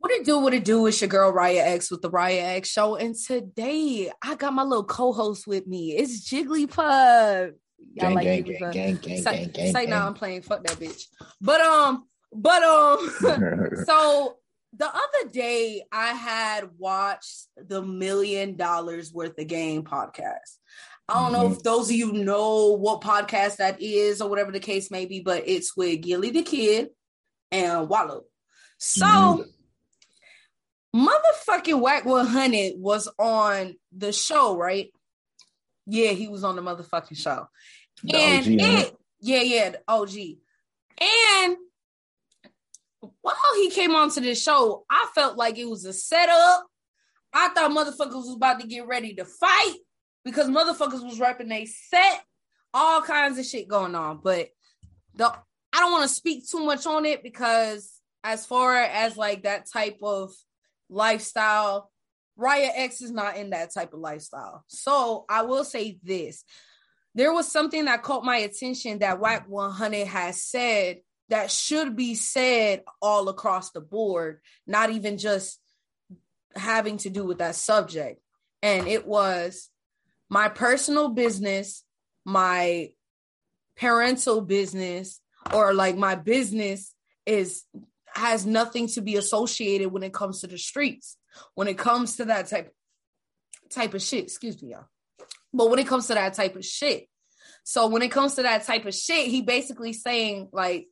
What it do, what it do, it's your girl Raya X with the Raya X show. And today I got my little co-host with me. It's Jigglypuff. Y'all Gang, like gang, gang, gang, say, gang, gang, say gang. now I'm playing. Fuck that bitch. But um, but um, so the other day I had watched the million dollars worth of game podcast. I don't know Mm-hmm. if those of you know what podcast that is or whatever the case may be, but it's with Gillie Da Kid and Wallo. So Mhm. Motherfucking Wack 100 was on the show, right? Yeah, he was on the motherfucking show. The and OG, it, yeah, yeah, the OG. And while he came onto this show, I felt like it was a setup. I thought motherfuckers was about to get ready to fight because motherfuckers was rapping they set, all kinds of shit going on. But the I don't want to speak too much on it because as far as like that type of lifestyle, Raya X is not in that type of lifestyle. So I will say this. There was something that caught my attention that Wack 100 has said that should be said all across the board, not even just having to do with that subject. And it was my personal business, my parental business, or like my business is has nothing to be associated when it comes to the streets. When it comes to that type type of shit, excuse me, y'all. But when it comes to that type of shit, so when it comes to that type of shit, he basically saying like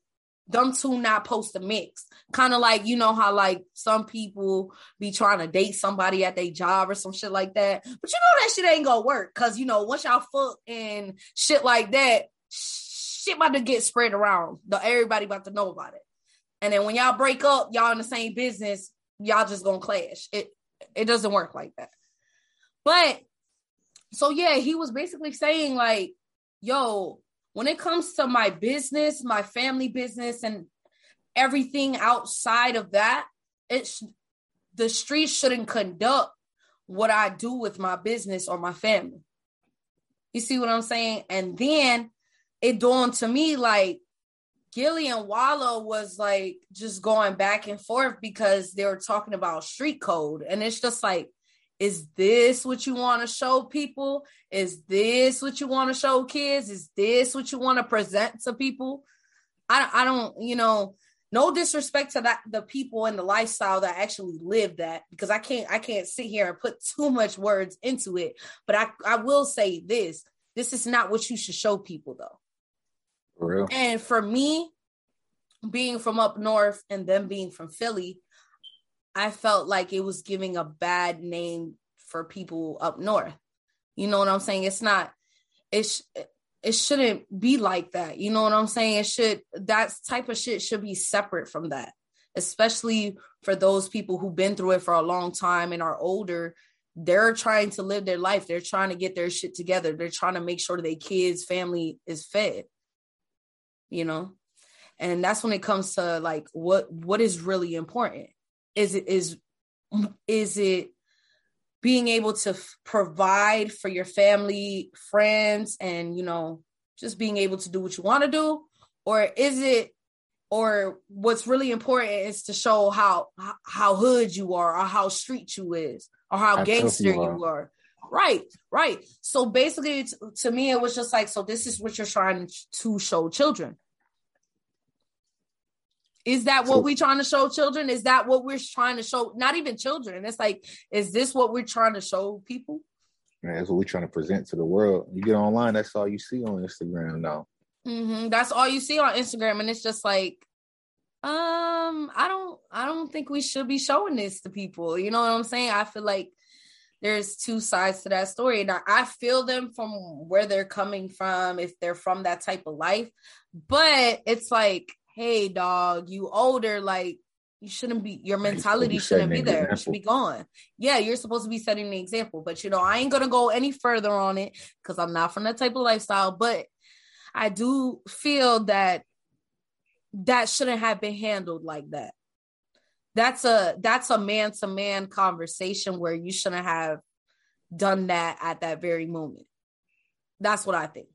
them two not post to mix. Kind of like you know how like some people be trying to date somebody at their job or some shit like that. But you know that shit ain't gonna work because you know once y'all fuck and shit like that, shit about to get spread around. Everybody about to know about it. And then when y'all break up, y'all in the same business, y'all just gonna clash. It it doesn't work like that. But so yeah, he was basically saying like, yo, when it comes to my business, my family business, and everything outside of that, it's the streets shouldn't conduct what I do with my business or my family. You see what I'm saying? And then it dawned to me like Gillie and Wallo was like just going back and forth because they were talking about street code. And it's just like, is this what you want to show people? Is this what you want to show kids? Is this what you want to present to people? I, I don't, you know, no disrespect to that the people and the lifestyle that actually live that because I can't I can't sit here and put too much words into it. But I, I will say this. This is not what you should show people though. Real. And for me, being from up north and them being from Philly, I felt like it was giving a bad name for people up north. You know what I'm saying? It's not. It's it shouldn't be like that. You know what I'm saying? It should that type of shit should be separate from that. Especially for those people who've been through it for a long time and are older. They're trying to live their life. They're trying to get their shit together. They're trying to make sure their kids, family is fed. You know? And that's when it comes to like what what is really important. Is it is is it being able to f- provide for your family, friends, and you know, just being able to do what you want to do, or is it, or what's really important is to show how how hood you are, or how street you is, or how, gangster you you are. Right, right. So basically, t- to me, it was just like, so this is what you're trying to show children. Is that what we're trying to show children? Is that what we're trying to show? Not even children. It's like, is this what we're trying to show people? Man, that's what we're trying to present to the world. You get online, that's all you see on Instagram now. hmm That's all you see on Instagram, and it's just like, um, I don't, I don't think we should be showing this to people. You know what I'm saying? I feel like there's two sides to that story, and I, I feel them from where they're coming from if they're from that type of life. But it's like, hey, dog, you older, like you shouldn't be. Your You're supposed to mentality shouldn't be there. It should be gone. Yeah, you're supposed to be setting the example. But you know, I ain't gonna go any further on it because I'm not from that type of lifestyle. But I do feel that that shouldn't have been handled like that. That's a that's a man to man conversation where you shouldn't have done that at that very moment. That's what I think.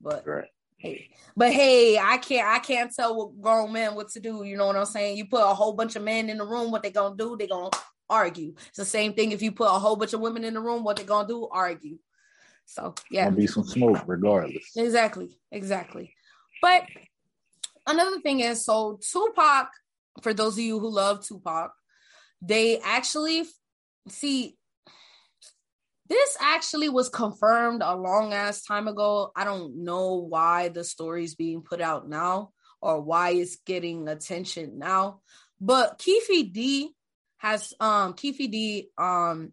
But Right. Hey, but hey, I can't I can't tell what grown men what to do. You know what I'm saying? You put a whole bunch of men in the room, what they gonna do? They gonna argue. It's the same thing if you put a whole bunch of women in the room, what they gonna do? Argue. So yeah, Gonna be some smoke regardless. exactly, exactly. But another thing is, so Tupac, for those of you who love Tupac, they actually see this actually was confirmed a long ass time ago. I don't know why the story's being put out now or why it's getting attention now. But Keefe D has um D um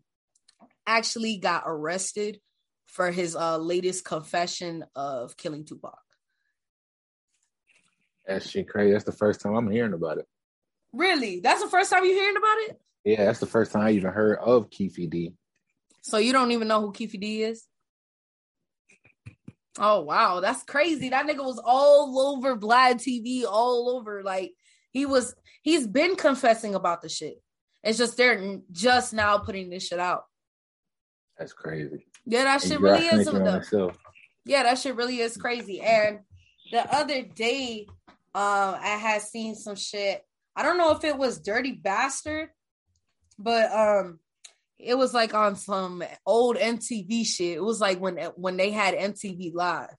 actually got arrested for his uh latest confession of killing Tupac. That shit crazy. That's the first time I'm hearing about it. Really? That's the first time you're hearing about it? Yeah, that's the first time I even heard of Keefe D. So you don't even know who Keefe D is? Oh wow, that's crazy. That nigga was all over Vlad TV, all over. Like he was, he's been confessing about the shit. It's just they're just now putting this shit out. That's crazy. Yeah, that shit really is. though. Yeah, that shit really is crazy. And the other day, um, I had seen some shit. I don't know if it was Dirty Bastard, but um, it was like on some old MTV shit. It was like when when they had MTV Live.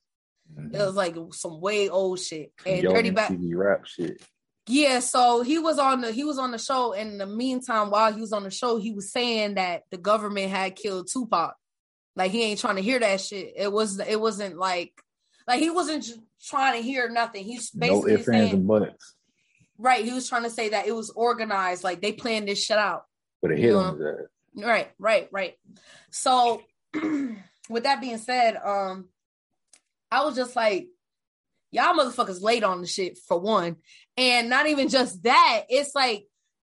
It was like some way old shit. And Yo, Dirty Bastard. Rap shit. Yeah, so he was on the he was on the show. And in the meantime, while he was on the show, he was saying that the government had killed Tupac. Like he ain't trying to hear that shit. It was it wasn't like like he wasn't trying to hear nothing. He's No basically ifs, ands, saying and buts. Right. He was trying to say that it was organized. Like they planned this shit out. But it hit him. Right, right, right. So with that being said, um, I was just like, y'all motherfuckers late on the shit for one. And not even just that, it's like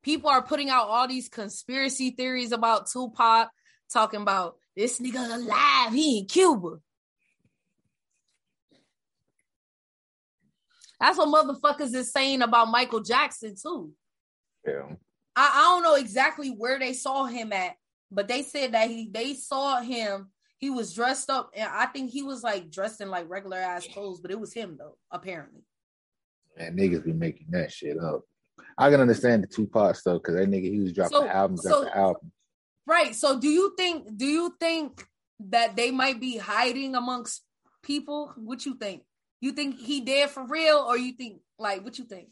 people are putting out all these conspiracy theories about Tupac, talking about this nigga alive, he in Cuba. That's what motherfuckers is saying about Michael Jackson too. Yeah. I, I don't know exactly where they saw him at, but they said that he they saw him. He was dressed up, and I think he was like dressed in like regular ass clothes, but it was him though, apparently. Man, niggas be making that shit up. I can understand the two parts though, because that nigga he was dropping So- albums so- after albums. Right. So do you think do you think that they might be hiding amongst people? What you think? You think he dead for real, or you think like what you think?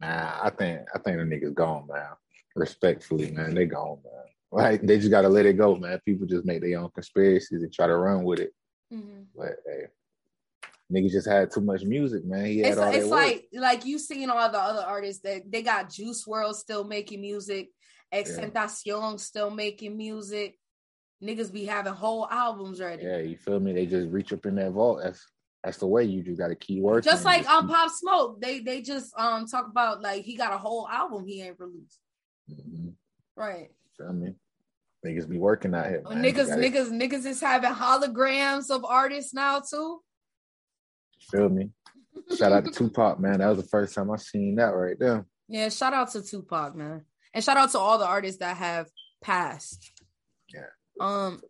Nah, I think I think the niggas gone, man. Respectfully, man, they gone, man. Like they just gotta let it go, man. People just make their own conspiracies and try to run with it. Mhm. But hey, niggas just had too much music, man. He had It's, all it's that work. like like you seen all the other artists that they got Juice WRLD still making music, XXXTentacion still making music. Niggas be having whole albums ready. yeah, you feel me? They just reach up in that vault. That's that's the way you just gotta keep working. Just like just um Pop Smoke, they they just um talk about like he got a whole album he ain't released. Mhm. Right. Feel me? Niggas be working out here. Man. Niggas, niggas, niggas is having holograms of artists now too. Feel me? Shout out to Tupac, man. That was the first time I seen that right there. Yeah, shout out to Tupac, man. And shout out to all the artists that have passed. Yeah. Um.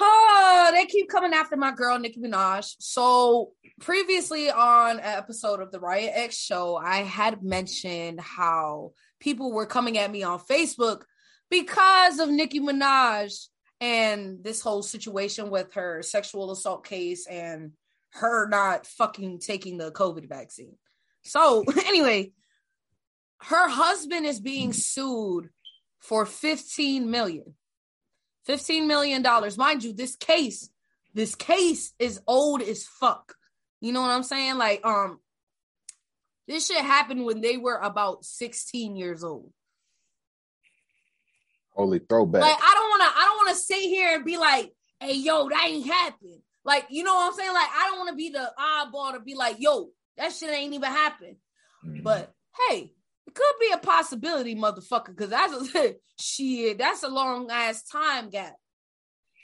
Oh, they keep coming after my girl Nicki Minaj. So previously on an episode of the Raya X show, I had mentioned how people were coming at me on Facebook because of Nicki Minaj and this whole situation with her sexual assault case and her not fucking taking the COVID vaccine. So anyway, her husband is being sued for 15 million. 15 million dollars. Mind you, this case, this case is old as fuck. You know what I'm saying? Like, um, this shit happened when they were about 16 years old. Holy throwback. Like, I don't wanna, I don't wanna sit here and be like, hey, yo, that ain't happened. Like, you know what I'm saying? Like, I don't wanna be the oddball to be like, yo, that shit ain't even happened. Mhm. But hey, could be a possibility, motherfucker, because that's a shit, that's a long ass time gap.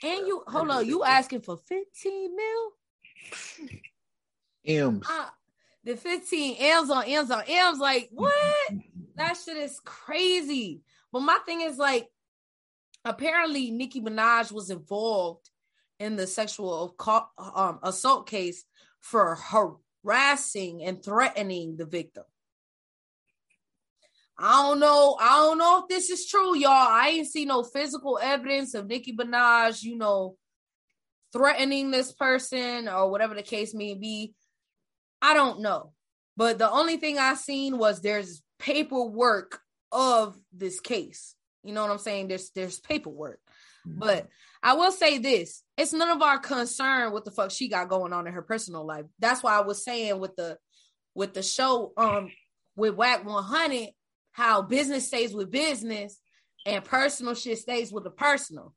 And you hold on, you asking for 15 mil? M's. Uh, the 15 M's on M's on M's, like what? That shit is crazy. But my thing is like, apparently Nicki Minaj was involved in the sexual um, assault case for harassing and threatening the victim. I don't know. I don't know if this is true, y'all. I ain't see no physical evidence of Nicki Minaj, you know, threatening this person or whatever the case may be. I don't know. But the only thing I seen was there's paperwork of this case. You know what I'm saying? There's there's paperwork. Mm-hmm. But I will say this: it's none of our concern what the fuck she got going on in her personal life. That's why I was saying with the with the show um with Wack 100 how business stays with business and personal shit stays with the personal.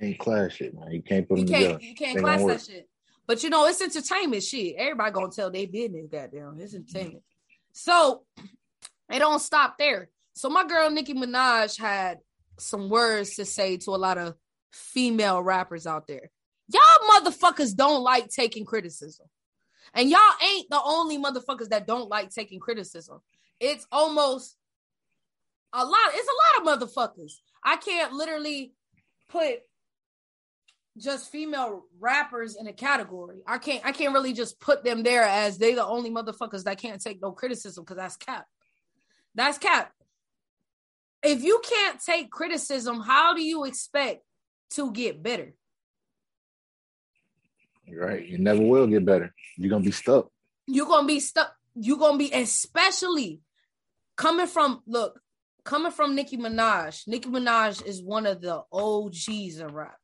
Can't clash shit, man. You can't put you them can't, together. You can't clash that shit. But you know, it's entertainment shit. Everybody gonna tell their business, goddamn. It's entertainment. So it don't stop there. So my girl Nicki Minaj had some words to say to a lot of female rappers out there. Y'all motherfuckers don't like taking criticism. And y'all ain't the only motherfuckers that don't like taking criticism. It's almost a lot. It's a lot of motherfuckers. I can't literally put just female rappers in a category. I can't I can't really just put them there as they the only motherfuckers that can't take no criticism because that's cap. That's cap. If you can't take criticism, how do you expect to get better? You're right. You never will get better. You're gonna be stuck. You're gonna be stuck. You're gonna be especially coming from look, coming from Nicki Minaj. Nicki Minaj is one of the OGs in rap.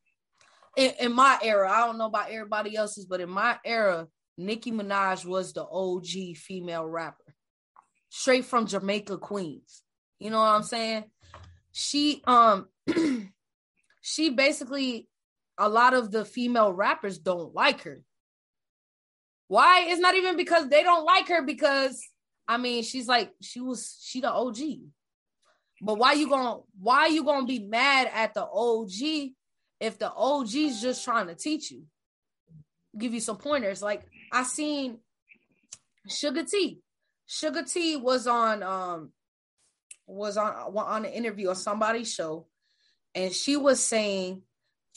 In, in my era, I don't know about everybody else's, but in my era, Nicki Minaj was the OG female rapper, straight from Jamaica, Queens. You know what I'm saying? She um she basically a lot of the female rappers don't like her. Why? It's not even because they don't like her because I mean she's like she was she the OG. But why you to why you to be mad at the OG if the OG's just trying to teach you? Give you some pointers. Like I seen Sugar T. Sugar T was on um was on on an interview on somebody's show, and she was saying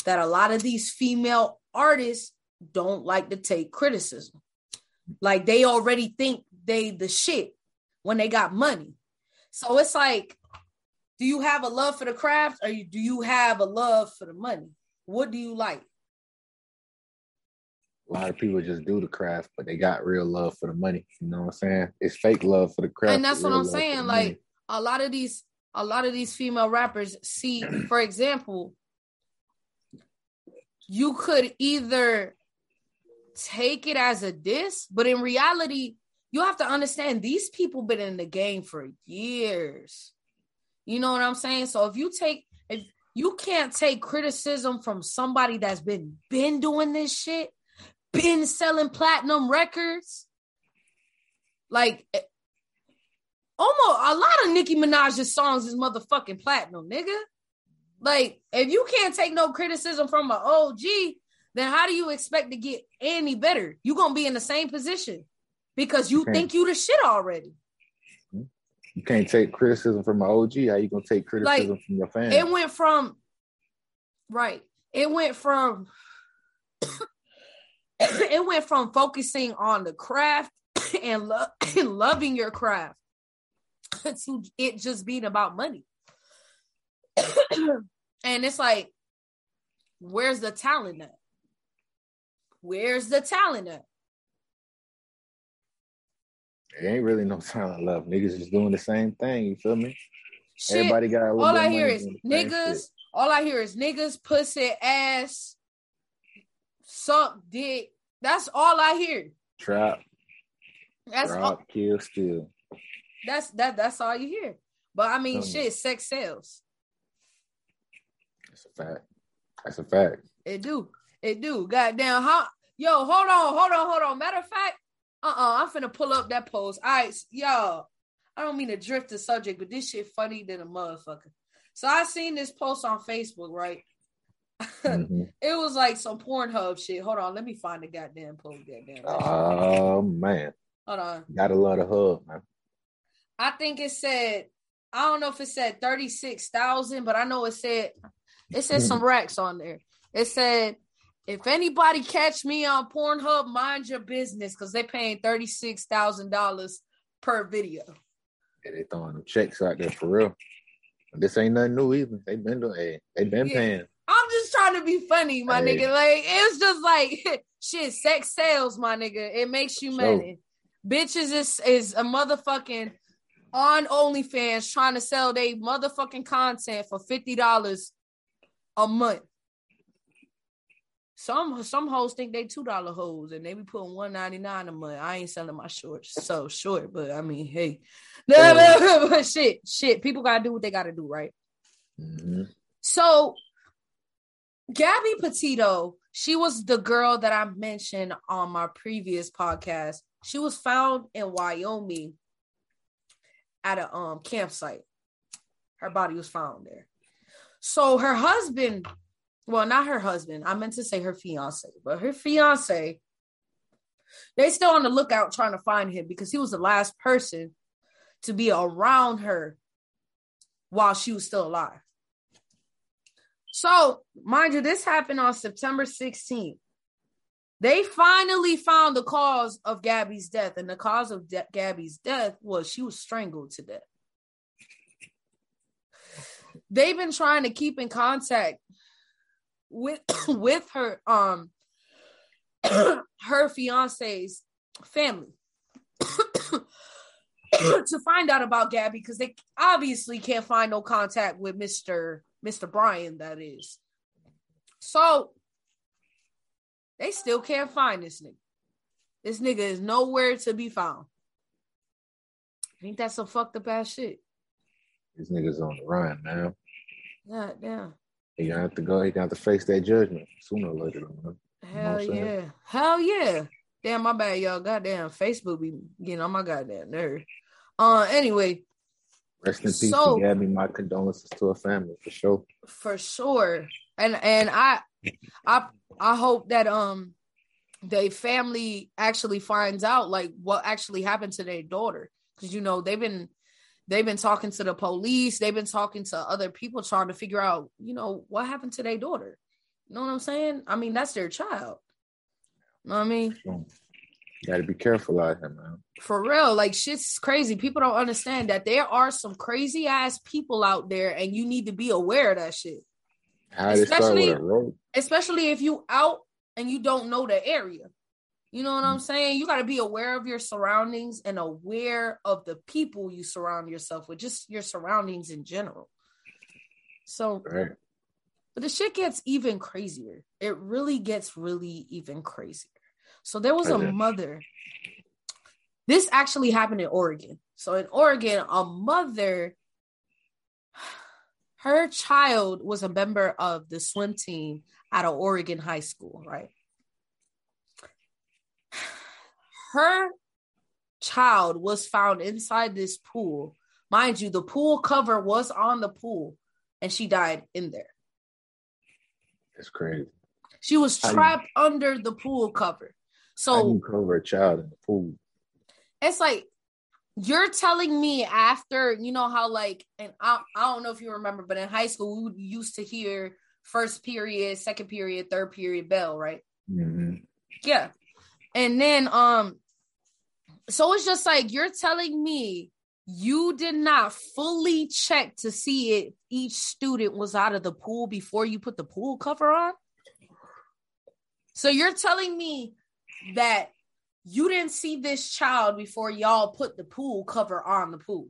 that a lot of these female artists don't like to take criticism. Like they already think they the shit when they got money. So it's like, do you have a love for the craft or do you have a love for the money? What do you like? A lot of people just do the craft, but they got real love for the money. You know what I'm saying? It's fake love for the craft. And that's what I'm saying. Like money. a lot of these, a lot of these female rappers see, for example, you could either take it as a diss, but in reality, you have to understand these people been in the game for years. You know what I'm saying? So if you take if you can't take criticism from somebody that's been been doing this shit, been selling platinum records, like eh, almost a lot of Nicki Minaj's songs is motherfucking platinum, nigga. Like, if you can't take no criticism from an OG, then how do you expect to get any better? You're gonna be in the same position because you, you think you the shit already. You can't take criticism from an OG. How you gonna take criticism like, from your fans? It went from right. It went from it went from focusing on the craft and, lo- and loving your craft to it just being about money. and it's like, where's the talent at? Where's the talent at? It ain't really no talent love. Niggas just doing the same thing. You feel me? Shit. Everybody got all I hear is niggas. All I hear is niggas, pussy, ass, suck dick. That's all I hear. Trap. That's all, kill, steal. That's that. That's all you hear. But I mean, shit, sex sells. That's a fact. That's a fact. It do. It do. Goddamn. How? Yo, hold on, hold on, hold on. Matter of fact, uh-uh, uh, I'm finna pull up that post. All right, y'all. I don't mean to drift the subject, but this shit funny than a motherfucker. So I seen this post on Facebook, right? Mm-hmm. it was like some Pornhub shit. Hold on, let me find the goddamn post. Goddamn. Oh man. Hold on. Got a lot of hub, man. I think it said. I don't know if it said thirty six thousand, but I know it said it said some racks on there. It said If anybody catch me on Pornhub, mind your business because they paying thirty six thousand dollars per video. Yeah, they throwing them checks out there for real. This ain't nothing new either. They been doing. Hey, they been Yeah. paying. I'm just trying to be funny, my Hey. nigga. Like it's just like shit. Sex sales, my nigga. It makes you So- money. Bitches is is a motherfucking on OnlyFans trying to sell they motherfucking content for fifty dollars a month. Some some hoes think they two dollar hoes and they be putting one ninety nine a month. I ain't selling my shorts so short, but I mean, hey, but shit, shit. People gotta do what they gotta do, right? hmm So, Gabby Petito, she was the girl that I mentioned on my previous podcast. She was found in Wyoming at a um campsite. Her body was found there. So her husband, well, not her husband, I meant to say her fiance, but her fiance, they still on the lookout trying to find him because he was the last person to be around her while she was still alive. So, mind you, this happened on September 16th. They finally found the cause of Gabby's death, and the cause of de- Gabby's death was she was strangled to death. They've been trying to keep in contact with with her um her fiance's family to find out about Gabby because they obviously can't find no contact with Mr. Mr. Brian, that is. So they still can't find this nigga. This nigga is nowhere to be found. I think that's some fucked up ass shit. These niggas on the run, man. God damn. He gonna have to go. He gonna have to face that judgment sooner or later, man. Hell what I'm yeah. Hell yeah. Damn, my bad, y'all. Goddamn, Facebook be getting on my goddamn nerve. Uh, anyway, Rest in peace So- Gabby. My condolences to her family for sure. for sure and and i i i hope that um they family actually finds out like what actually happened to their daughter because you know they've been they've been talking to the police. They've been talking to other people trying to figure out you know what happened to their daughter. You know what i'm saying? I mean that's their child. You know what i mean? You gotta be careful out here, man. for real. Like shit's crazy. People don't understand that there are some crazy ass people out there and you need to be aware of that shit. How did it start Especially- with a rope? especially if you out and you don't know the area. You know what. I'm saying? You got to be aware of your surroundings and aware of the people you surround yourself with, just your surroundings in general. So, Right. but the shit gets even crazier. It really gets really even crazier. So there was a mother. This actually happened in Oregon. So in Oregon, a mother, her child was a member of the swim team at an Oregon high school, right? Her child was found inside this pool. Mind you, the pool cover was on the pool and she died in there. It's crazy. She was trapped under the pool cover. So cover a child in the pool? it's like you're telling me after you know how like and I, I don't know if you remember but in high school we used to hear first period second period third period bell right hmm yeah and then um so it's just like you're telling me you did not fully check to see if each student was out of the pool before you put the pool cover on? So you're telling me that you didn't see this child before y'all put the pool cover on the pool?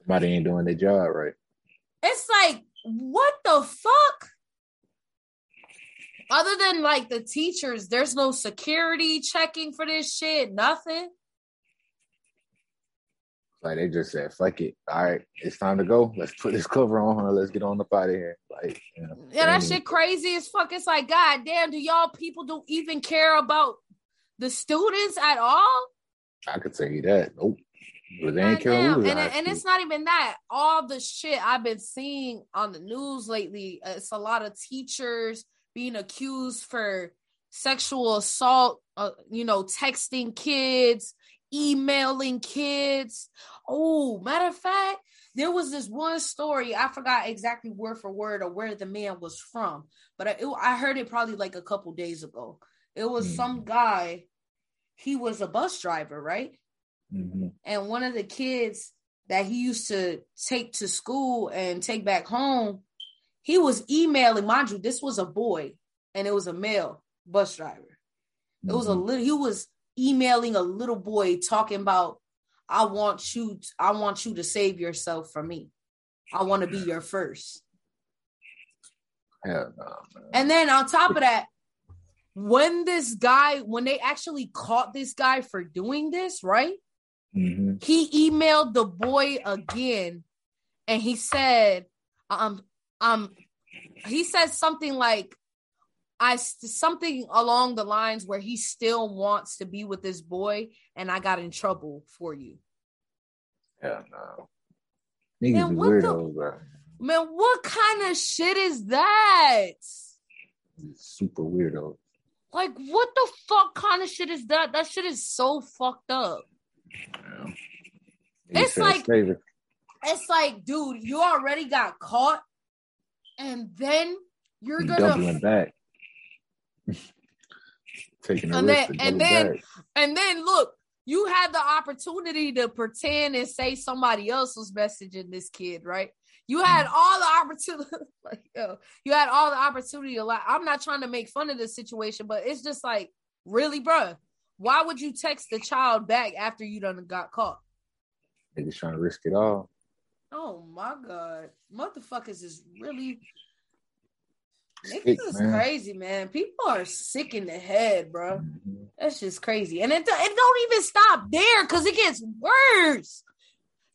Somebody ain't doing their job right. it's like what the fuck other than like the teachers there's no security checking for this shit nothing Like they just said, "Fuck it. All right, it's time to go. Let's put this cover on her. Let's get on up out of here." Like, you know, yeah that shit crazy as fuck it's like god damn do y'all people don't even care about the students at all I could tell you that. Nope. But they ain't care and, and it's not even that all the shit i've been seeing on the news lately uh, it's a lot of teachers being accused for sexual assault uh, you know texting kids emailing kids oh matter of fact there was this one story. I forgot exactly word for word or where the man was from, but I, it, I heard it probably like a couple days ago. It was mm-hmm. some guy. He was a bus driver, right? Mm-hmm. And one of the kids that he used to take to school and take back home, he was emailing. Mind you, this was a boy, and it was a male bus driver. It was a mm-hmm. little. He was emailing a little boy talking about I want you I want you to save yourself from me. I want to be your first. Hell no, and then on top of that, when this guy, when they actually caught this guy for doing this, right? Mm-hmm. He emailed the boy again and he said, um, um, he says something like, I something along the lines where he still wants to be with this boy, and I got in trouble for you. Yeah, no. Niggas man, weirdos, the. Man, what kind of shit is that? Super weirdo. Like, what the fuck kind of shit is that? That shit is so fucked up. Yeah. It's like it's like, dude, you already got caught, and then you're gonna doubling back. Taking a and risk then, and then, back. and then look, you had the opportunity to pretend and say somebody else was messaging this kid, right? You had mm. all the opportunity, like yo, you had all the opportunity. A lot. I'm not trying to make fun of the situation, but it's just like, really, bro. Why would you text the child back after you done got caught? Niggas trying to risk it all. Oh my god, motherfuckers is really Niggas is crazy, man. People are sick in the head, bro. Mm-hmm. That's just crazy. And it, it don't even stop there because it gets worse.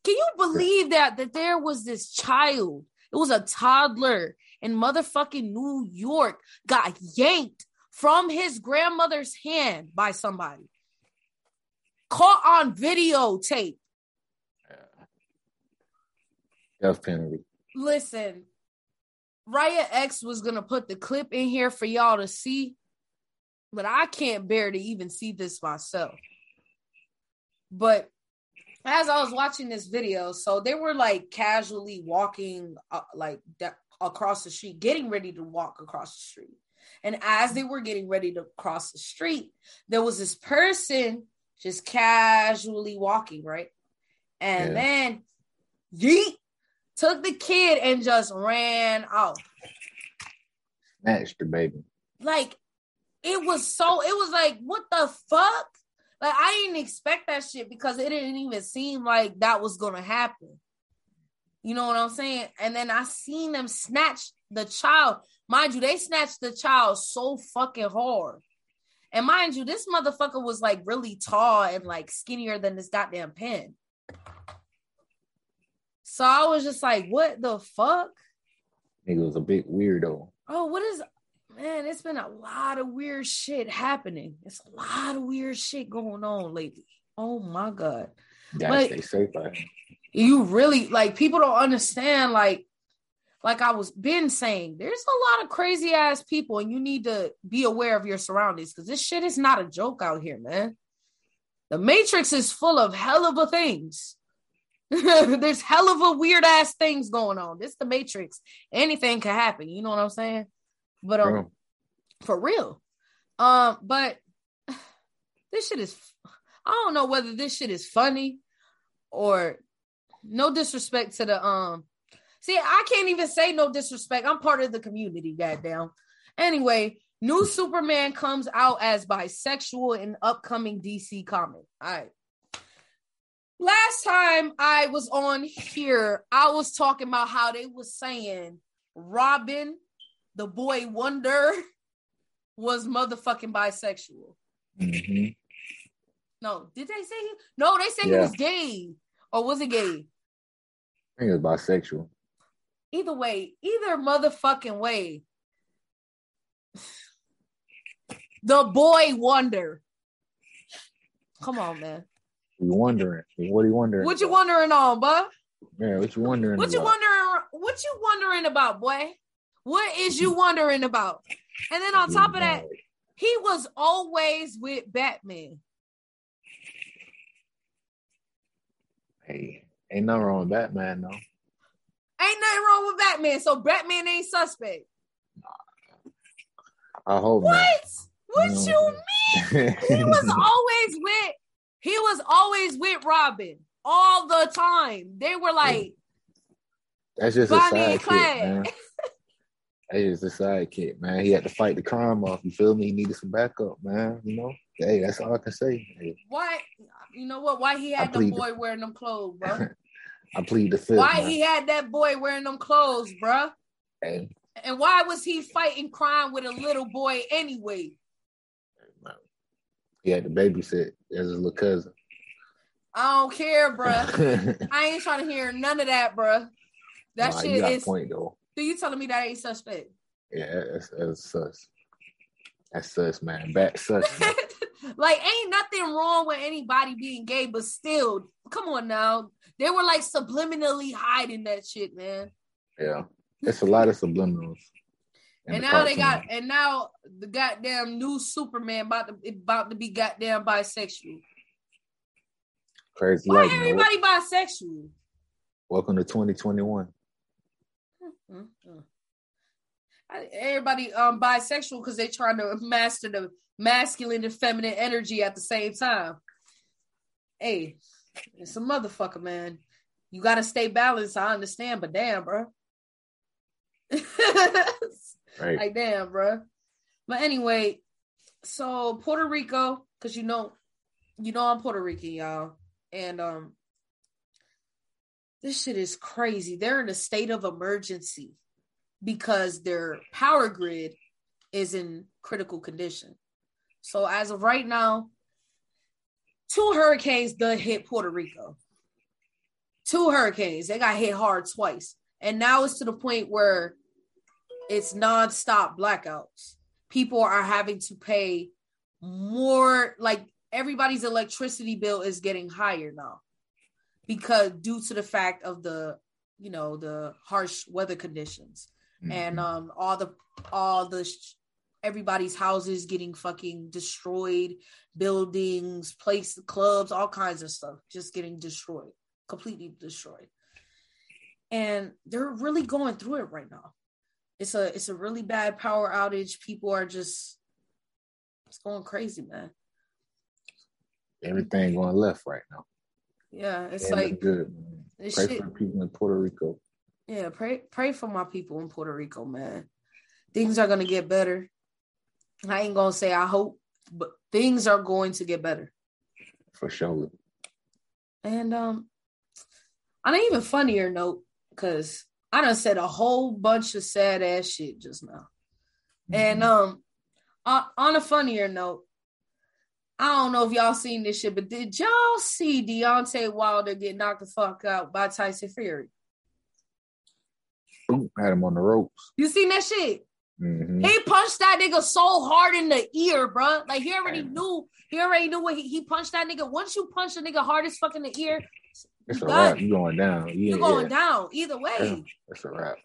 Can you believe that that there was this child? It was a toddler in motherfucking New York got yanked from his grandmother's hand by somebody. Caught on videotape. Death penalty. Listen, Raya X was gonna put the clip in here for y'all to see, but I can't bear to even see this myself. But as I was watching this video, so they were like casually walking, uh, like de- across the street, getting ready to walk across the street. And as they were getting ready to cross the street, there was this person just casually walking, right? And yeah. then yeet took the kid and just ran off. Snatched the baby. Like it was so it was like, what the fuck? Like I didn't expect that shit because it didn't even seem like that was gonna happen. You know what I'm saying? And then I seen them snatch the child. Mind you, they snatched the child so fucking hard. And mind you, this motherfucker was like really tall and like skinnier than this goddamn pen. So I was just like, what the fuck? Nigga was a big weirdo. Oh, what is man? It's been a lot of weird shit happening. It's a lot of weird shit going on lately. Oh my god. Gotta like, stay safe You really like people don't understand, like like I was been saying, there's a lot of crazy ass people, and you need to be aware of your surroundings because this shit is not a joke out here, man. The Matrix is full of hell of a things. There's hell of a weird ass things going on. This the Matrix. Anything can happen. You know what I'm saying? But um, for real. Um, but this shit is. I don't know whether this shit is funny or no disrespect to the um. See, I can't even say no disrespect. I'm part of the community. Goddamn. Anyway, new Superman comes out as bisexual in upcoming DC comic. All right last time I was on here, I was talking about how they was saying Robin, the boy wonder, was motherfucking bisexual. Mm-hmm. No, did they say he? No, they said yeah. he was gay. Or was he gay? I think it was bisexual. Either way, either motherfucking way. The boy wonder. Come on, man. You wondering? What are you wondering? What you about? wondering on, boy? Yeah, what you wondering? What you wondering? What you wondering about, boy? What is you wondering about? And then on top of that, he was always with Batman. Hey, ain't nothing wrong with Batman though. Ain't nothing wrong with Batman, so Batman ain't suspect. I hope What? not. What you mean? He was always with he was always with Robin all the time. They were like, That's just a Bonnie and sidekick. That's just a sidekick, man. He had to fight the crime off. You feel me? He needed some backup, man. You know? Hey, that's all I can say. Hey, why? You know what? Why he had the boy wearing them clothes, bro? I plead the fifth. Why man. he had that boy wearing them clothes, bro? Hey, And why was he fighting crime with a little boy anyway? He had to babysit as his little cousin. I don't care, bro. I ain't trying to hear none of that, bro. That you shit is. point though. So you telling me that ain't suspect? Yeah, that's, that's sus. That's sus, man. Back sus. man. like, ain't nothing wrong with anybody being gay, but still, come on now. They were like subliminally hiding that shit, man. yeah, it's a lot of subliminals. And the now they got, and now the goddamn new Superman about to about to be goddamn bisexual. crazy Why man. everybody bisexual? Welcome to 2021. Mm-mm. I- Everybody um bisexual because they're trying to master the masculine and feminine energy at the same time. Hey, it's a motherfucker, man. You gotta stay balanced. I understand, but damn, bro. Right. like damn, bro. But anyway, so Puerto Rico, because you know, you know I'm Puerto Rican, y'all, and um, this shit is crazy. They're in a state of emergency because their power grid is in critical condition. So as of right now, two hurricanes done hit Puerto Rico. Two hurricanes. They got hit hard twice. And now it's to the point where it's nonstop blackouts. People are having to pay more, like everybody's electricity bill is getting higher now because due to the fact of the, you know, the harsh weather conditions and Mhm. um all the all the sh- everybody's houses getting fucking destroyed buildings place clubs all kinds of stuff just getting destroyed completely destroyed and they're really going through it right now it's a it's a really bad power outage people are just it's going crazy man Everything going left right now. yeah it's like good. Pray shit for people in Puerto Rico. yeah pray pray for my people in puerto rico man things are gonna get better i ain't gonna say i hope but things are going to get better For sure. And um on an even funnier note, because I done said a whole bunch of sad ass shit just now. And Mhm. um on, on a funnier note, I don't know if y'all seen this shit, but did y'all see Deontay Wilder get knocked the fuck out by Tyson Fury? Ooh, had him on the ropes. You seen that shit? hmm He punched that nigga so hard in the ear, bruh. Like he already Damn. knew. He already knew what he, he punched that nigga. Once you punch a nigga hard as fuck in the ear, It's a wrap. You going down. You You're going yeah, down either way. Yeah. It's a wrap.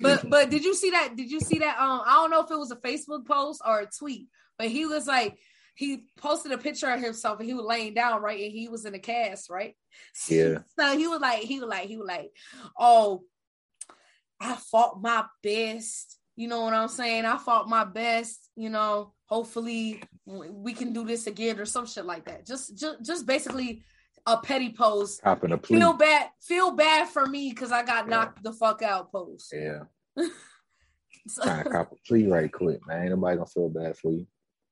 But but did you see that? Did you see that? Um, I don't know if it was a Facebook post or a tweet, but he was like he posted a picture of himself and he was laying down right, and he was in a cast, right? Yeah. So he was like, he was like, he was like, oh, I fought my best. You know what I'm saying? I fought my best. You know, hopefully we can do this again or some shit like that. Just just just basically a petty post. Copping a plea. Feel bad, feel bad for me because I got Yeah. knocked the fuck out. Post. Yeah. So- Trying to cop a plea right quick, man. Ain't nobody gonna feel bad for you.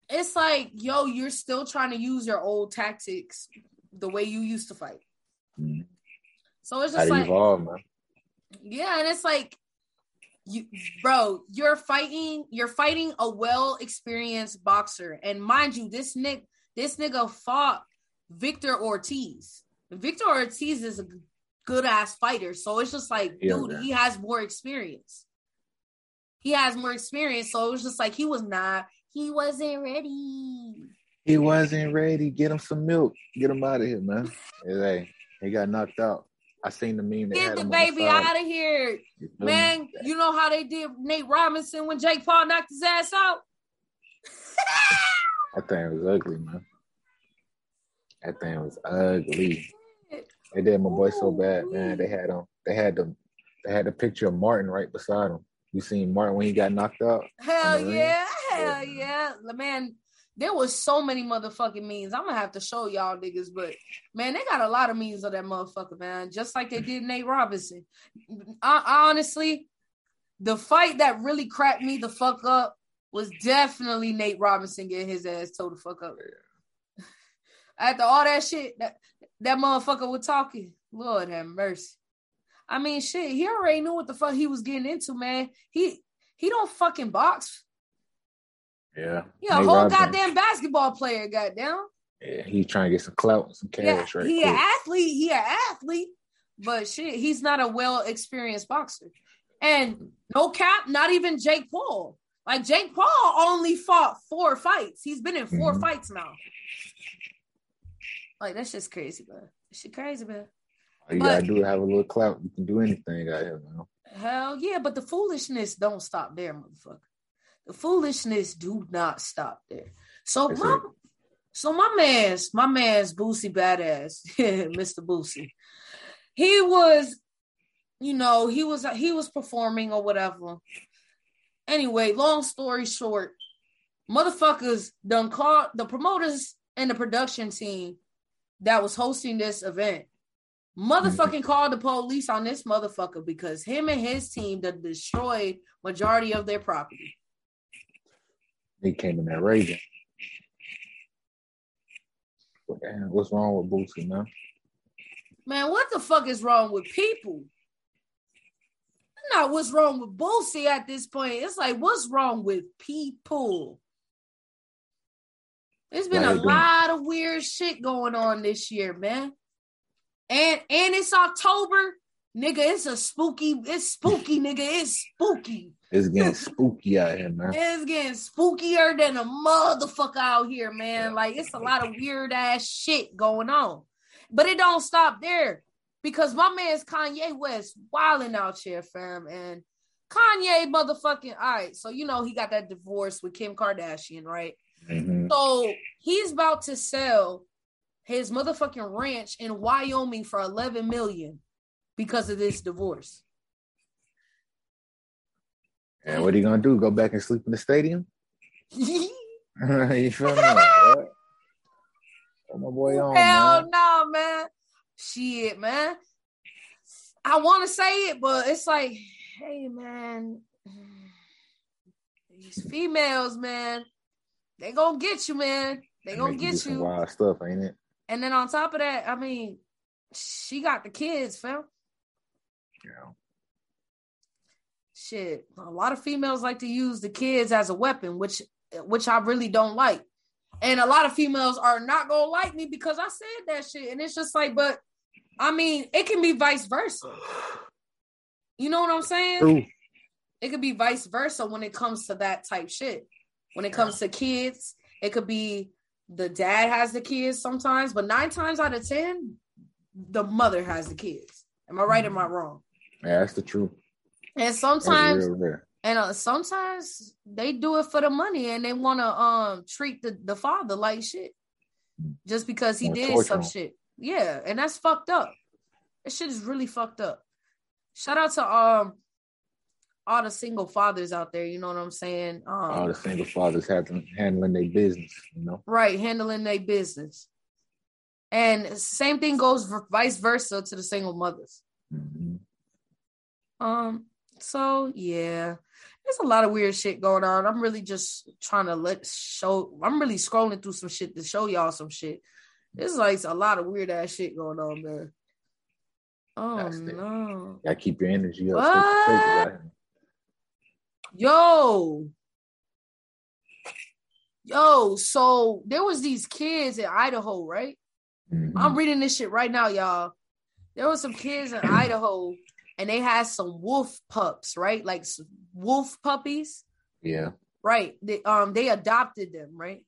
it's like, yo, you're still trying to use your old tactics the way you used to fight. Mhm. So it's just like, evolve, man. yeah, and it's like, you, bro, you're fighting, you're fighting a well experienced boxer, and mind you, this nick, this nigga fought Victor Ortiz. Victor Ortiz is a good ass fighter, so it's just like, Yeah, dude, man. he has more experience. He has more experience, so it was just like he was not, he wasn't ready. He wasn't ready. Get him some milk. Get him out of here, man. Hey, he got knocked out. I seen the meme. Get the baby side. out of here, You feel me? man. You know how they did Nate Robinson when Jake Paul knocked his ass out? That thing was ugly, man. That thing was ugly. They did my boy so bad, man. They had him. They had them they had the picture of Martin right beside him. You seen Martin when he got knocked out? Hell yeah, hell yeah. yeah. Man, there was so many motherfucking memes. I'm gonna have to show y'all niggas, but man, they got a lot of memes of that motherfucker, man. Just like they did Nate Robinson. I, honestly, the fight that really cracked me the fuck up was definitely Nate Robinson getting his ass told the fuck up. After all that shit, that that motherfucker was talking. Lord have mercy. I mean, shit, he already knew what the fuck he was getting into, man. He he don't fucking box. Yeah. Yeah, a whole Robinson. goddamn basketball player, goddamn. Yeah, he's trying to get some clout, some cash, yeah, right? He quick. an athlete, he an athlete, but shit, he's not a well experienced boxer. And no cap, not even Jake Paul. Like Jake Paul only fought four fights. He's been in 4 mm-hmm. fights now. Like that's just crazy, bro. She crazy, man. All you but, gotta do have a little clout. You can do anything out here, man. Hell yeah, but the foolishness don't stop there, motherfucker. The foolishness do not stop there. So That's my it. so my man's my man's Boosie BadAzz, Mr. Boosie. He was, you know, he was he was performing or whatever. Anyway, long story short, motherfuckers done called the promoters and the production team that was hosting this event motherfucking called the police on this motherfucker because him and his team that destroyed majority of their property. He came in there raging. What's wrong with Boosie, man? Man, what the fuck is wrong with people? Not what's wrong with Boosie at this point. It's like what's wrong with people? There's been a lot of weird shit going on this year, man. And and it's October, nigga. It's a spooky. It's spooky, nigga. It's spooky. It's getting spooky out here, man. It's getting spookier than a motherfucker out here, man. Like it's a lot of weird ass shit going on, but it don't stop there because my man's Kanye West wilding out here, fam, and Kanye motherfucking. All right, so you know he got that divorce with Kim Kardashian, right? Mm-hmm. So he's about to sell his motherfucking ranch in Wyoming for 11 million because of this divorce. And what are you gonna do? Go back and sleep in the stadium? you feel me? my boy on. Hell no, man. Shit, man. I want to say it, but it's like, hey, man, these females, man, they gonna get you, man. They gonna get you. Wild stuff, ain't it? And then on top of that, I mean, she got the kids, fam. Yeah. Shit, a lot of females like to use the kids as a weapon, which which I really don't like. And a lot of females are not gonna like me because I said that shit. And it's just like, but I mean, it can be vice versa. You know what I'm saying? True. It could be vice versa when it comes to that type shit. When it comes to kids, it could be the dad has the kids sometimes, but nine times out of ten, the mother has the kids. Am I right? Or am I wrong? Yeah, that's the truth. And sometimes, and uh, sometimes they do it for the money, and they want to um treat the the father like shit, just because he did some shit. Yeah, and that's fucked up. That shit is really fucked up. Shout out to um all the single fathers out there. You know what I'm saying? Um, all the single fathers having handling their business. You know, right? Handling their business. And same thing goes for vice versa to the single mothers. Mm-hmm. Um. So yeah, there's a lot of weird shit going on. I'm really just trying to let show. I'm really scrolling through some shit to show y'all some shit. There's like a lot of weird ass shit going on, man. Oh no! Gotta keep your energy up. Yo. Yo, so there was these kids in Idaho, right? Mm-hmm. I'm reading this shit right now, y'all. There was some kids in Idaho and they had some wolf pups, right? Like wolf puppies. Yeah. Right. They um they adopted them, right?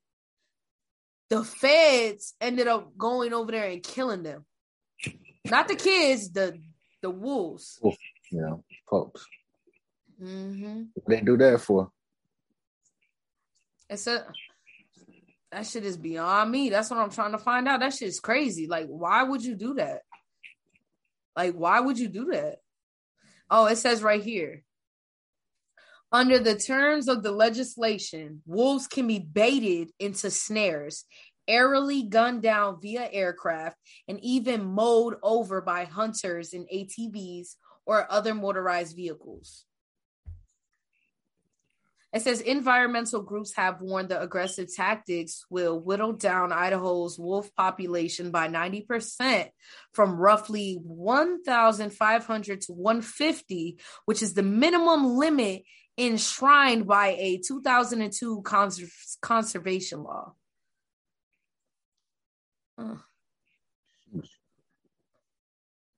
The feds ended up going over there and killing them. Not the kids, the the wolves. Wolf, yeah, pups. Mm-hmm. They do that for? It's a that shit is beyond me. That's what I'm trying to find out. That shit is crazy. Like, why would you do that? Like, why would you do that? Oh, it says right here. Under the terms of the legislation, wolves can be baited into snares, aerially gunned down via aircraft, and even mowed over by hunters in ATVs or other motorized vehicles. It says environmental groups have warned the aggressive tactics will whittle down Idaho's wolf population by 90% from roughly 1,500 to 150, which is the minimum limit enshrined by a 2002 cons- conservation law.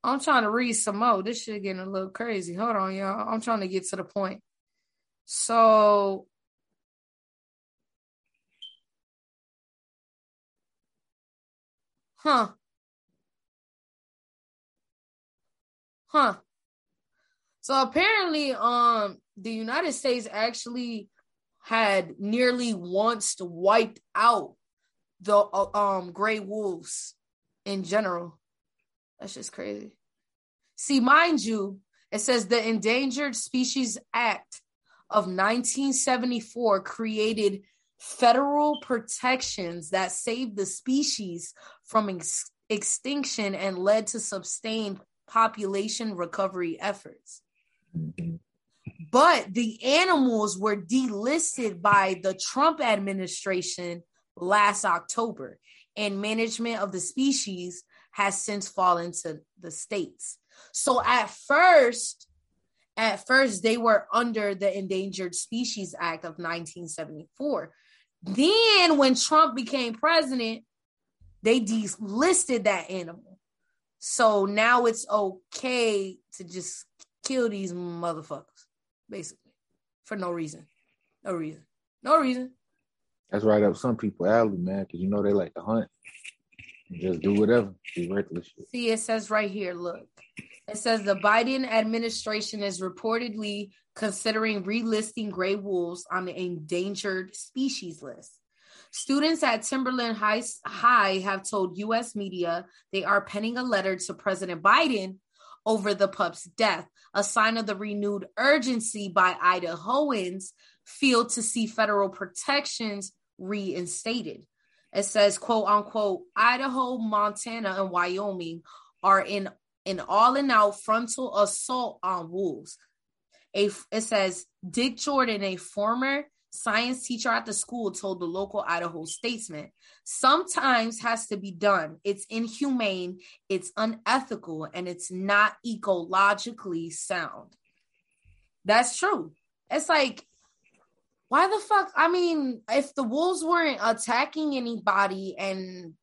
I'm trying to read some more. This shit getting a little crazy. Hold on, y'all. I'm trying to get to the point. So Huh. Huh. So apparently, um, the United States actually had nearly once wiped out the uh, um gray wolves in general. That's just crazy. See, mind you, it says the Endangered Species Act of 1974 created federal protections that saved the species from ex- extinction and led to sustained population recovery efforts. But the animals were delisted by the Trump administration last October, and management of the species has since fallen to the states. So at first, at first they were under the Endangered Species Act of 1974. Then when Trump became president, they delisted that animal. So now it's okay to just kill these motherfuckers, basically, for no reason. No reason. No reason. That's right up some people alley, man, because you know they like to hunt. Just do whatever. Be reckless. See, it says right here, look. It says the Biden administration is reportedly considering relisting gray wolves on the endangered species list. Students at Timberland High, High have told U.S. media they are penning a letter to President Biden over the pup's death, a sign of the renewed urgency by Idahoans feel to see federal protections reinstated. It says, quote unquote, Idaho, Montana, and Wyoming are in an all in out frontal assault on wolves. A, it says, Dick Jordan, a former science teacher at the school, told the local Idaho statesman, sometimes has to be done. It's inhumane, it's unethical, and it's not ecologically sound. That's true. It's like why the fuck? I mean, if the wolves weren't attacking anybody and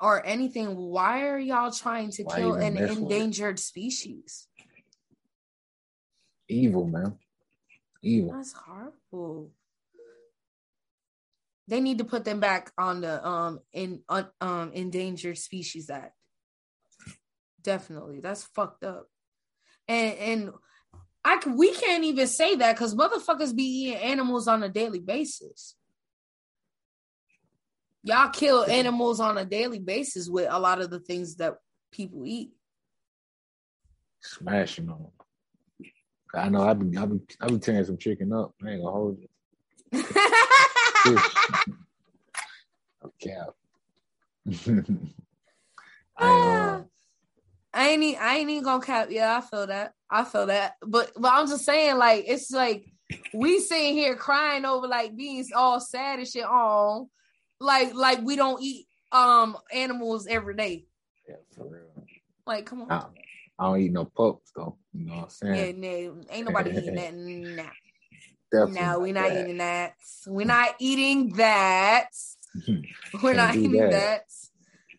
or anything, why are y'all trying to why kill an endangered species? Evil, man. Evil. That's horrible. They need to put them back on the um in um endangered species act. Definitely, that's fucked up. And and I can, we can't even say that because motherfuckers be eating animals on a daily basis. Y'all kill animals on a daily basis with a lot of the things that people eat. Smashing them. I know I've been I've been I've been tearing some chicken up. I ain't gonna hold it. okay. I, I ain't ah. I ain't even gonna cap. Yeah, I feel that. I feel that. But but I'm just saying, like, it's like we sitting here crying over like being all sad and shit on like like we don't eat um animals every day. Yeah, for real. Like, come on. I, I don't eat no pups though. You know what I'm saying? Yeah, no, ain't nobody eating that. Nah. Definitely no, we're not that. eating that. We're not eating that. we're not eating that. that.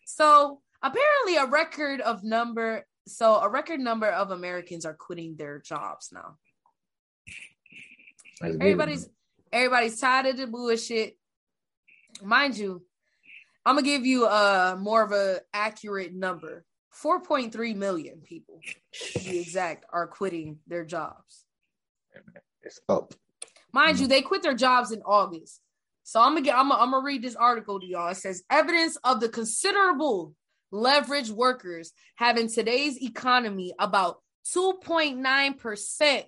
So apparently a record of number so a record number of Americans are quitting their jobs now. That's everybody's good. everybody's tired of the bullshit. Mind you, I'm gonna give you a more of a accurate number. 4.3 million people, to be exact, are quitting their jobs. It's up. Mind mm-hmm. you, they quit their jobs in August. So I'm gonna get I'm gonna, I'm gonna read this article to y'all. It says evidence of the considerable leverage workers have in today's economy about 2.9%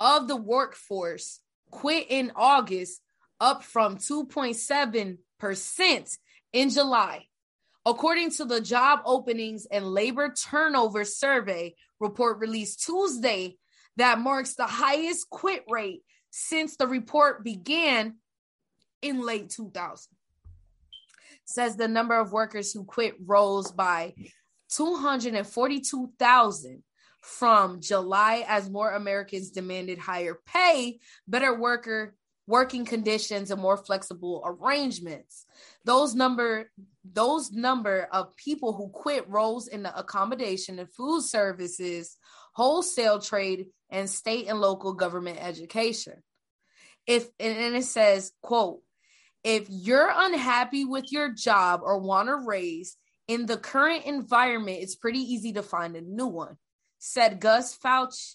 of the workforce quit in August, up from 2.7% in July. According to the Job Openings and Labor Turnover Survey report released Tuesday, that marks the highest quit rate since the report began in late 2000. Says the number of workers who quit rose by 242,000 from July as more Americans demanded higher pay, better worker working conditions and more flexible arrangements. Those number those number of people who quit rose in the accommodation and food services, wholesale trade and state and local government education. If and it says, quote, if you're unhappy with your job or want a raise in the current environment, it's pretty easy to find a new one said Gus Fauci,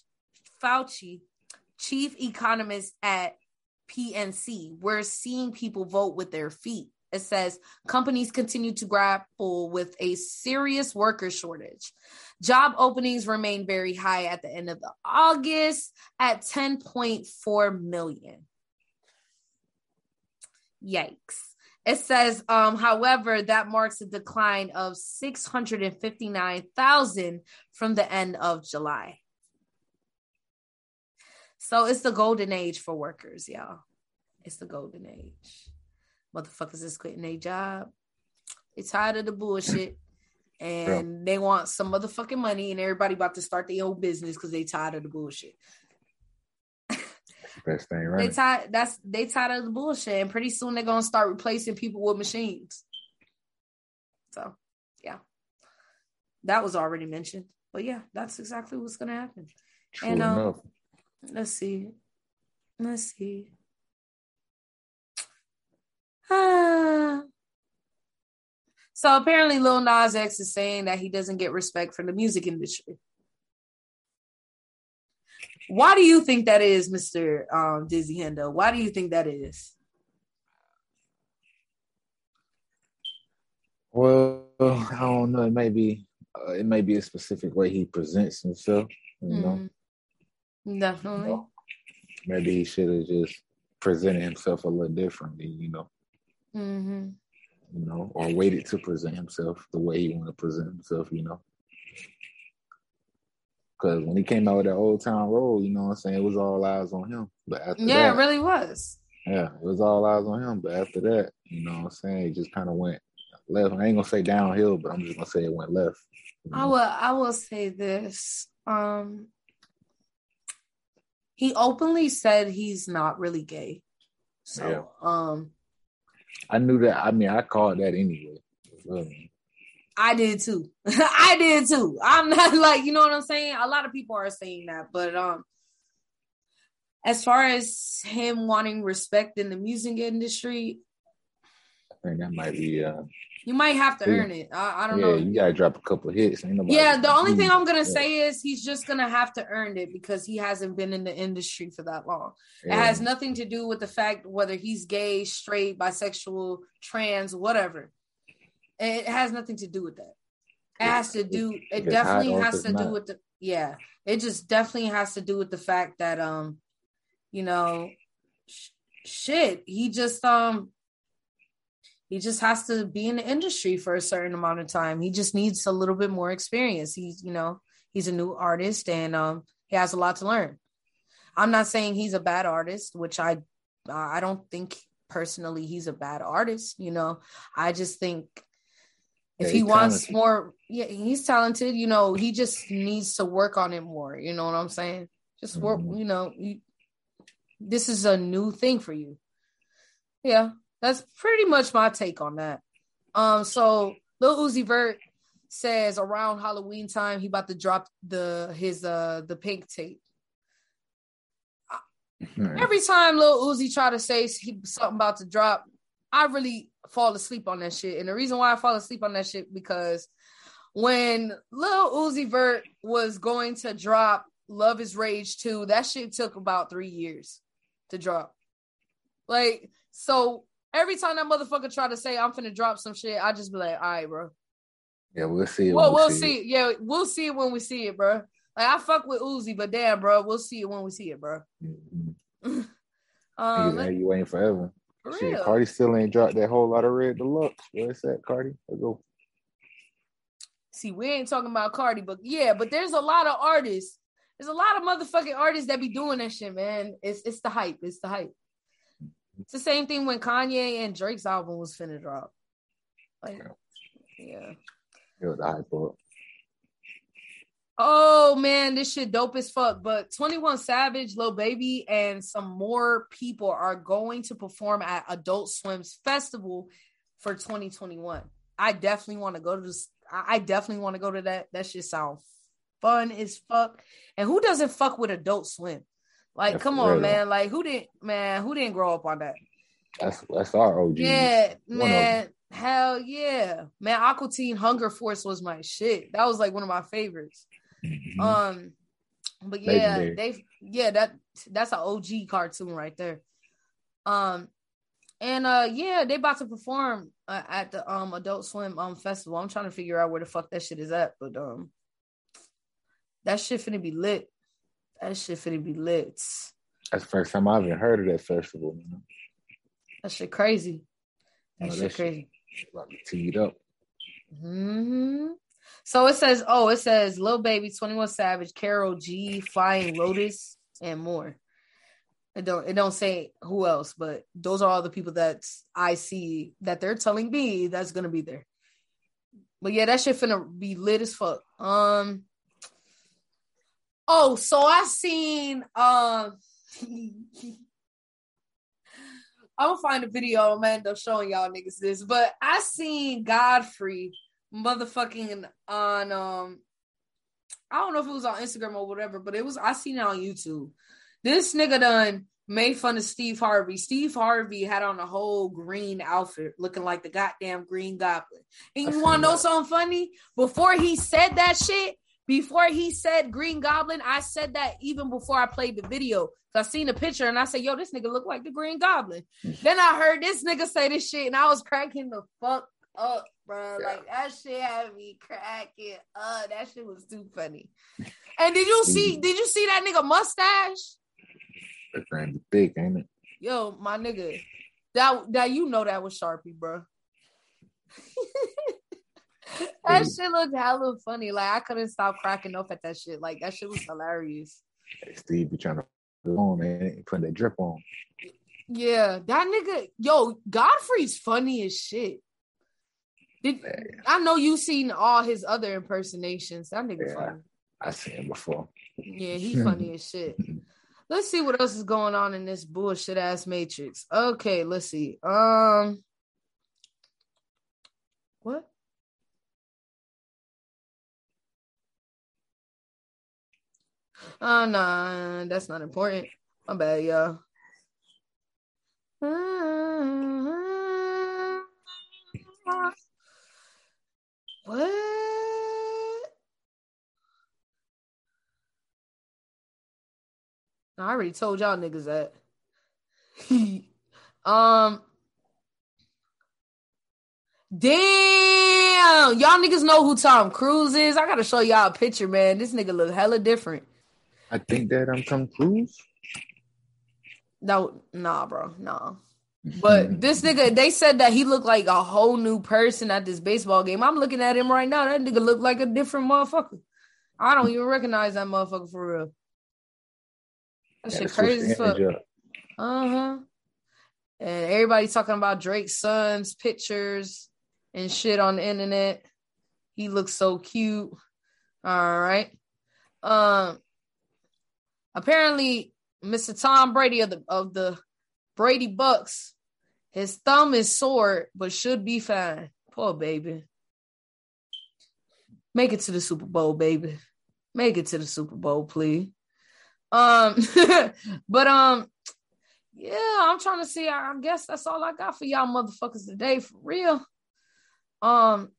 Fauci, chief economist at PNC. We're seeing people vote with their feet. It says companies continue to grapple with a serious worker shortage. Job openings remain very high at the end of the August at 10.4 million. Yikes. It says, um, however, that marks a decline of 659,000 from the end of July. So it's the golden age for workers, y'all. It's the golden age. Motherfuckers is quitting their job. They tired of the bullshit. And yeah. they want some motherfucking money, and everybody about to start their own business because they tired of the bullshit best thing, right? They tired. That's they tired of the bullshit, and pretty soon they're gonna start replacing people with machines. So, yeah, that was already mentioned, but yeah, that's exactly what's gonna happen. True and um, enough. Let's see, let's see. Ah. So apparently, Lil Nas X is saying that he doesn't get respect from the music industry. Why do you think that is, Mister um, Deezy Hendo? Why do you think that is? Well, I don't know. It may be uh, it may be a specific way he presents himself. You know, mm, definitely. You know, maybe he should have just presented himself a little differently. You know. Mm-hmm. You know, or waited to present himself the way he want to present himself. You know. Because when he came out with that Old Town Road, you know what I'm saying, it was all eyes on him. But after yeah, that, it really was. Yeah, it was all eyes on him. But after that, you know what I'm saying, it just kind of went left. I ain't gonna say downhill, but I'm just gonna say it went left. You know? I will. I will say this. Um, he openly said he's not really gay. So, yeah. um, I knew that. I mean, I called that anyway. I did too. I did too. I'm not like, you know what I'm saying? A lot of people are saying that, but um as far as him wanting respect in the music industry, I think that might be uh you might have to yeah. earn it. I, I don't yeah, know. you gotta drop a couple hits. yeah, the only thing I'm gonna yeah. say is he's just gonna have to earn it because he hasn't been in the industry for that long. It has nothing to do with the fact whether he's gay, straight, bisexual, trans, whatever. It has nothing to do with that. It has to do. It definitely has to do with the. Yeah, it just definitely has to do with the fact that um, you know, sh- shit. He just um, he just has to be in the industry for a certain amount of time. He just needs a little bit more experience. He's you know he's a new artist and um he has a lot to learn. I'm not saying he's a bad artist, which I I don't think personally he's a bad artist. You know, I just think if he wants talented. more yeah he's talented you know he just needs to work on it more you know what i'm saying just work mm-hmm. you know you, this is a new thing for you yeah that's pretty much my take on that um so lil uzi vert says around halloween time he about to drop the his uh the pink tape mm-hmm. every time lil uzi try to say he something about to drop I really fall asleep on that shit. And the reason why I fall asleep on that shit because when Lil Uzi Vert was going to drop Luv Is Rage 2, that shit took about three years to drop. Like, so every time that motherfucker try to say I'm finna drop some shit, I just be like, all right, bro. Yeah, we'll see. Well, we'll, we'll see. yeah, we'll see it when we see it, bro. Like I fuck with Uzi, but damn, bro, we'll see it when we see it, bro. Mm-hmm. um, you waiting forever. for Shit, real. Carti still ain't dropped that Whole Lotta Red deluxe. Where's that, Carti? Let's go. See, we ain't talking about Carti, but yeah, but there's a lot of artists. There's a lot of motherfucking artists that be doing that shit, man. It's it's the hype. It's the hype. It's the same thing when Kanye and Drake's album was finna drop. Like, yeah. It was hype up. Oh man, this shit dope as fuck. But 21 Savage, Lil Baby, and some more people are going to perform at Adult Swim's festival for 2021. I definitely want to go to this. I I definitely want to go to that. That shit sounds fun as fuck. And who doesn't fuck with Adult Swim? Like, That's come on, real. man. Like, who didn't, man? Who didn't grow up on that? That's that's our OG. Yeah, man. Hell yeah, man. Aqua Teen Hunger Force was my shit. That was like one of my favorites. Mhm. Um, but yeah, Legendary. they yeah that that's an OG cartoon right there. Um, and uh yeah, they about to perform uh, at the um Adult Swim um festival. I'm trying to figure out where the fuck that shit is at, but um, that shit finna be lit. That shit finna be lit. That's the first time I've even heard of that festival. Man. That shit crazy. That No, shit that shit- crazy. About to teed up. hmm So it says, oh, it says Lil Baby, 21 Savage, Karol G, Flying Lotus, and more. It don't it don't say who else, but those are all the people that I see that they're telling me that's gonna be there. But yeah, that shit finna be lit as fuck. Um oh, so I seen um I'm gonna find a video. I'm gonna end up showing y'all niggas this, but I seen Godfrey motherfucking on um I don't know if it was on Instagram or whatever, but it was I seen it on YouTube. This nigga done made fun of Steve Harvey. Steve Harvey had on a whole green outfit looking like the goddamn green goblin. And you wanna know something funny? Before he said that shit, before he said Green Goblin, I said that even before I played the video. I seen the picture and I said, yo, this nigga look like the Green Goblin. then I heard this nigga say this shit and I was cracking the fuck up, bro. Yeah. Like that shit had me cracking up. That shit was too funny. And did you see, Mhm. did you see that nigga mustache? That be thick, ain't it? Yo, my nigga. That that you know that was Sharpie, bro. that shit looked hella funny. Like I couldn't stop cracking up at that shit. Like that shit was hilarious. Hey, Steve be trying to put on, man. Putting that drip on. Yeah, that nigga, yo, Godfrey's funny as shit. Did, I know you seen all his other impersonations. That nigga Yeah. funny. I seen him before. Yeah, he funny as shit. Let's see what else is going on in this bullshit ass matrix. Okay, let's see. Um Oh no, that's not important. My bad, y'all. What? I already told y'all niggas that. um. Damn, y'all niggas know who Tom Cruise is. I gotta show y'all a picture, man. This nigga look hella different. I think that I'm Tom Cruise. No, nah, bro, nah. But this nigga, they said that he looked like a whole new person at this baseball game. I'm looking at him right now. That nigga look like a different motherfucker. I don't even recognize that motherfucker for real. That Gotta shit crazy as fuck. Uh huh. And everybody talking about Drake's son's pictures and shit on the internet. He looks so cute. All right. Um. Apparently, Mr. Tom Brady of the of the Brady Bucks, his thumb is sore, but should be fine. Poor baby. Make it to the Super Bowl, baby. Make it to the Super Bowl, please. Um, but um, yeah, I'm trying to see. I, I guess that's all I got for y'all motherfuckers today, for real. Um,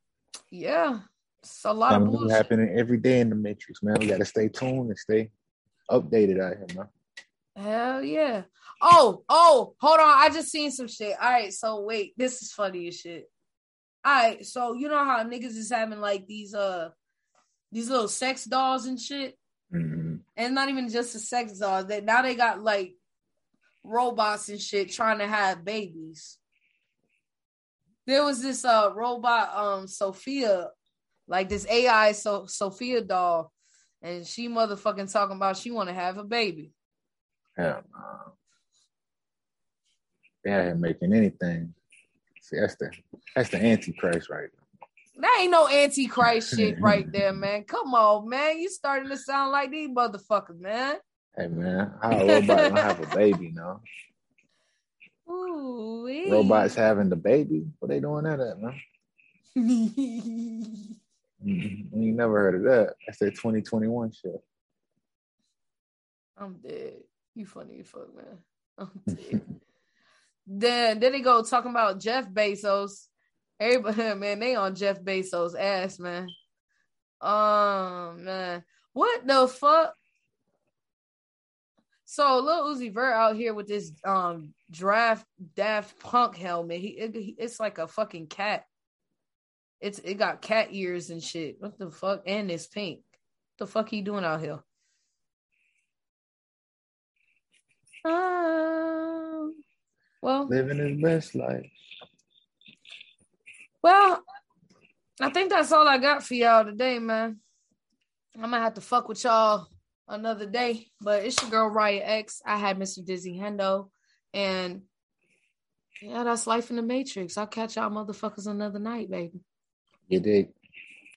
yeah, it's a lot of Something new bullshit. happening every day in the Matrix, man. We got to stay tuned and stay updated out here, man. Hell yeah. Oh, oh, hold on. I just seen some shit. All right, so wait, this is funny as shit. All right, so you know how niggas is having like these uh these little sex dolls and shit. Mhm. And not even just the sex dolls. That now they got like robots and shit trying to have babies. There was this uh robot, um, Sophia, like this AI so Sophia doll, and she motherfucking talking about she want to have a baby. Yeah, no. They out here making anything. See, that's the that's the antichrist right now. That ain't no antichrist shit right there, man. Come on, man. You starting to sound like these motherfuckers, man. Hey man, how a robot gonna have a baby now? Ooh, Robots having the baby? What they doing that at, man? Mhm. We never heard of that. That's that 2021 shit. I'm dead. You funny as fuck, man. I'm dead. then then they go talking about Jeff Bezos. Everybody, man, they on Jeff Bezos' ass, man. Um, man, what the fuck? So Lil Uzi Vert out here with this um draft Daft Punk helmet. He, it, he it's like a fucking cat. It's it got cat ears and shit. What the fuck? And it's pink. What the fuck he doing out here? Um, well, Living his best life. well, I think that's all I got for y'all today, man. I'm gonna have to fuck with y'all another day, but it's your girl Raya X. I had Mr. Deezy Hendo, and yeah, that's life in the Matrix. I'll catch y'all motherfuckers another night, baby. You dig?